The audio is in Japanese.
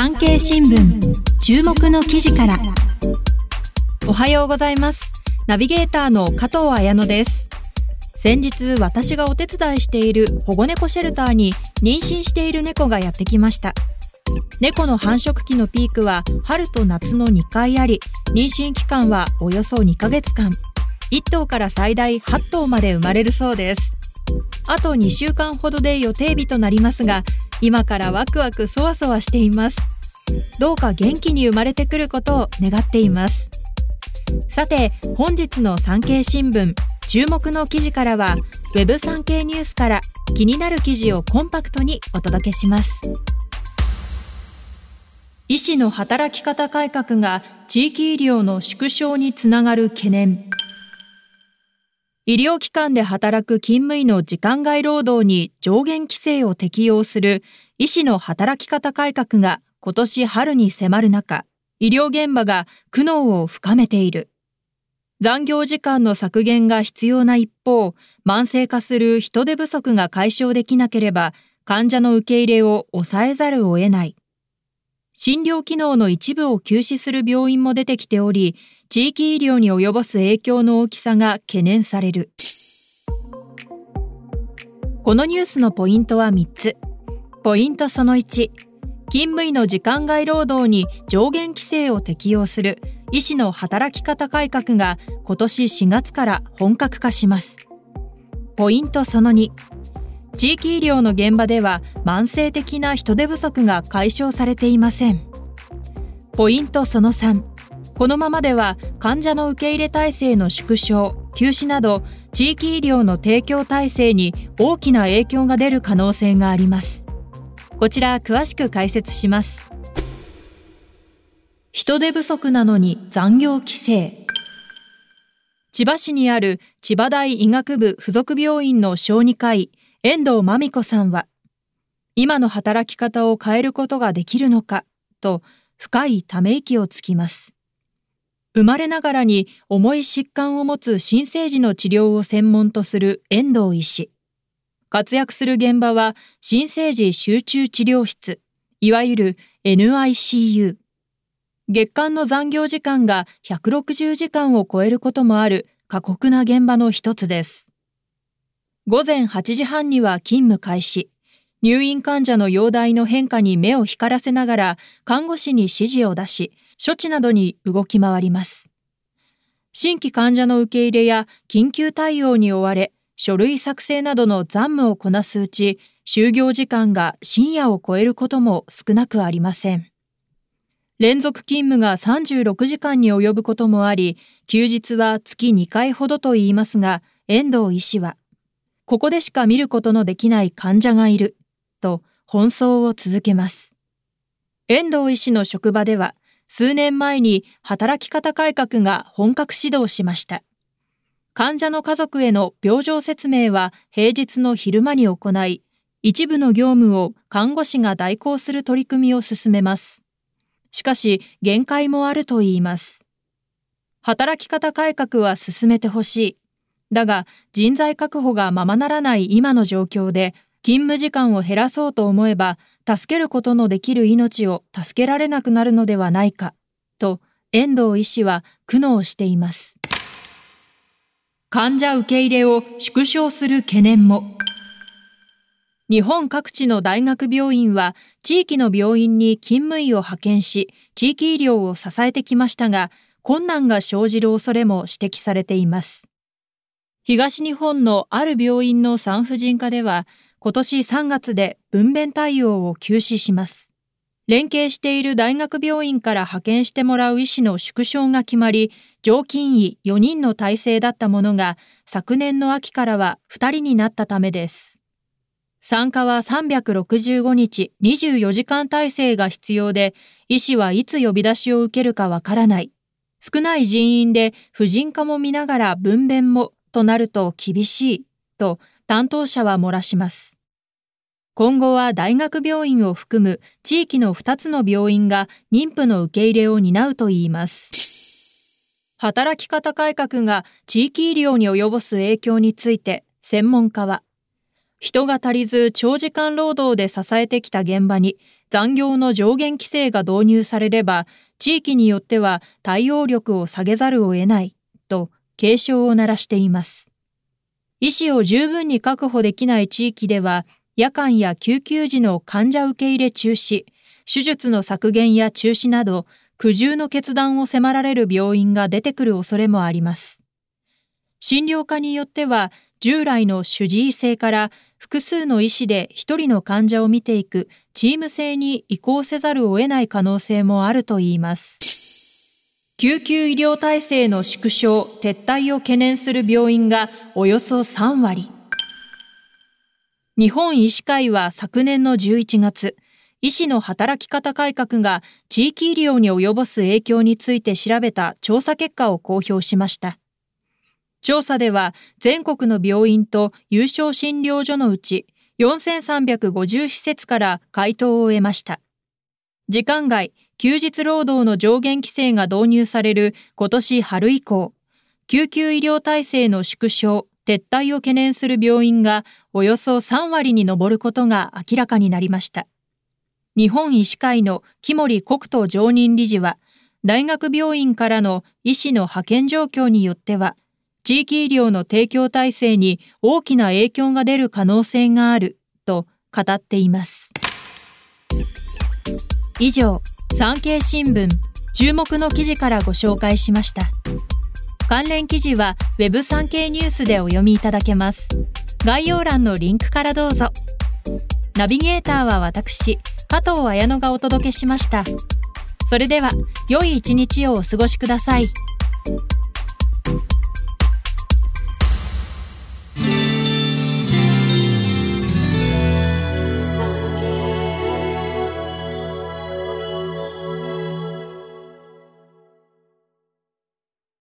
産経新聞注目の記事から。おはようございます。ナビゲーターの加藤彩乃です。先日私がお手伝いしている保護猫シェルターに妊娠している猫がやってきました。猫の繁殖期のピークは春と夏の2回あり妊娠期間はおよそ2ヶ月間。1頭から最大8頭まで生まれるそうです。あと2週間ほどで予定日となりますが今からワクワクそわそわしています。どうか元気に生まれてくることを願っています。さて本日の産経新聞注目の記事からは Web 産経ニュースから気になる記事をコンパクトにお届けします。医師の働き方改革が地域医療の縮小につながる懸念。医療機関で働く勤務医の時間外労働に上限規制を適用する医師の働き方改革が今年春に迫る中、医療現場が苦悩を深めている。残業時間の削減が必要な一方、慢性化する人手不足が解消できなければ、患者の受け入れを抑えざるを得ない。診療機能の一部を休止する病院も出てきており、地域医療に及ぼす影響の大きさが懸念される。このニュースのポイントは3つ。ポイントその1、勤務医の時間外労働に上限規制を適用する医師の働き方改革が今年4月から本格化します。ポイントその2、地域医療の現場では慢性的な人手不足が解消されていません。ポイントその3、このままでは患者の受け入れ体制の縮小、休止など地域医療の提供体制に大きな影響が出る可能性があります。こちら詳しく解説します。人手不足なのに残業規制。千葉市にある千葉大医学部附属病院の小児科医、遠藤真美子さんは、今の働き方を変えることができるのか、と深いため息をつきます。生まれながらに重い疾患を持つ新生児の治療を専門とする遠藤医師。活躍する現場は新生児集中治療室、いわゆる NICU。月間の残業時間が160時間を超えることもある過酷な現場の一つです。午前8時半には勤務開始。入院患者の容体の変化に目を光らせながら看護師に指示を出し、処置などに動き回ります。新規患者の受け入れや緊急対応に追われ、書類作成などの残務をこなすうち、就業時間が深夜を超えることも少なくありません。連続勤務が36時間に及ぶこともあり、休日は月2回ほどと言いますが、遠藤医師は、ここでしか見ることのできない患者がいる、と奔走を続けます。遠藤医師の職場では、数年前に働き方改革が本格始動しました。患者の家族への病状説明は平日の昼間に行い、一部の業務を看護師が代行する取り組みを進めます。しかし、限界もあると言います。働き方改革は進めてほしい。だが、人材確保がままならない今の状況で、勤務時間を減らそうと思えば、助けることのできる命を助けられなくなるのではないか、と遠藤医師は苦悩しています。患者受け入れを縮小する懸念も。日本各地の大学病院は地域の病院に勤務医を派遣し、地域医療を支えてきましたが、困難が生じる恐れも指摘されています。東日本のある病院の産婦人科では、今年3月で分娩対応を休止します。連携している大学病院から派遣してもらう医師の縮小が決まり、常勤医4人の体制だったものが、昨年の秋からは2人になったためです。参加は365日24時間体制が必要で、医師はいつ呼び出しを受けるかわからない。少ない人員で婦人科も見ながら分娩もとなると厳しいと担当者は漏らします。今後は大学病院を含む地域の2つの病院が妊婦の受け入れを担うといいます。働き方改革が地域医療に及ぼす影響について専門家は、人が足りず長時間労働で支えてきた現場に残業の上限規制が導入されれば、地域によっては対応力を下げざるを得ない、と警鐘を鳴らしています。医師を十分に確保できない地域では、夜間や救急時の患者受け入れ中止、手術の削減や中止など、苦渋の決断を迫られる病院が出てくる恐れもあります。診療科によっては、従来の主治医制から複数の医師で一人の患者を見ていくチーム制に移行せざるを得ない可能性もあるといいます。救急医療体制の縮小、撤退を懸念する病院がおよそ3割。日本医師会は昨年の11月、医師の働き方改革が地域医療に及ぼす影響について調べた調査結果を公表しました。調査では全国の病院と有償診療所のうち4350施設から回答を得ました。時間外、休日労働の上限規制が導入される今年春以降、救急医療体制の縮小、撤退を懸念する病院がおよそ3割に上ることが明らかになりました。日本医師会の木森国都常任理事は、大学病院からの医師の派遣状況によっては、地域医療の提供体制に大きな影響が出る可能性があると語っています。以上、産経新聞注目の記事からご紹介しました。関連記事は Web 産経ニュースでお読みいただけます。概要欄のリンクからどうぞ。ナビゲーターは私、加藤綾乃がお届けしました。それでは、良い一日をお過ごしください。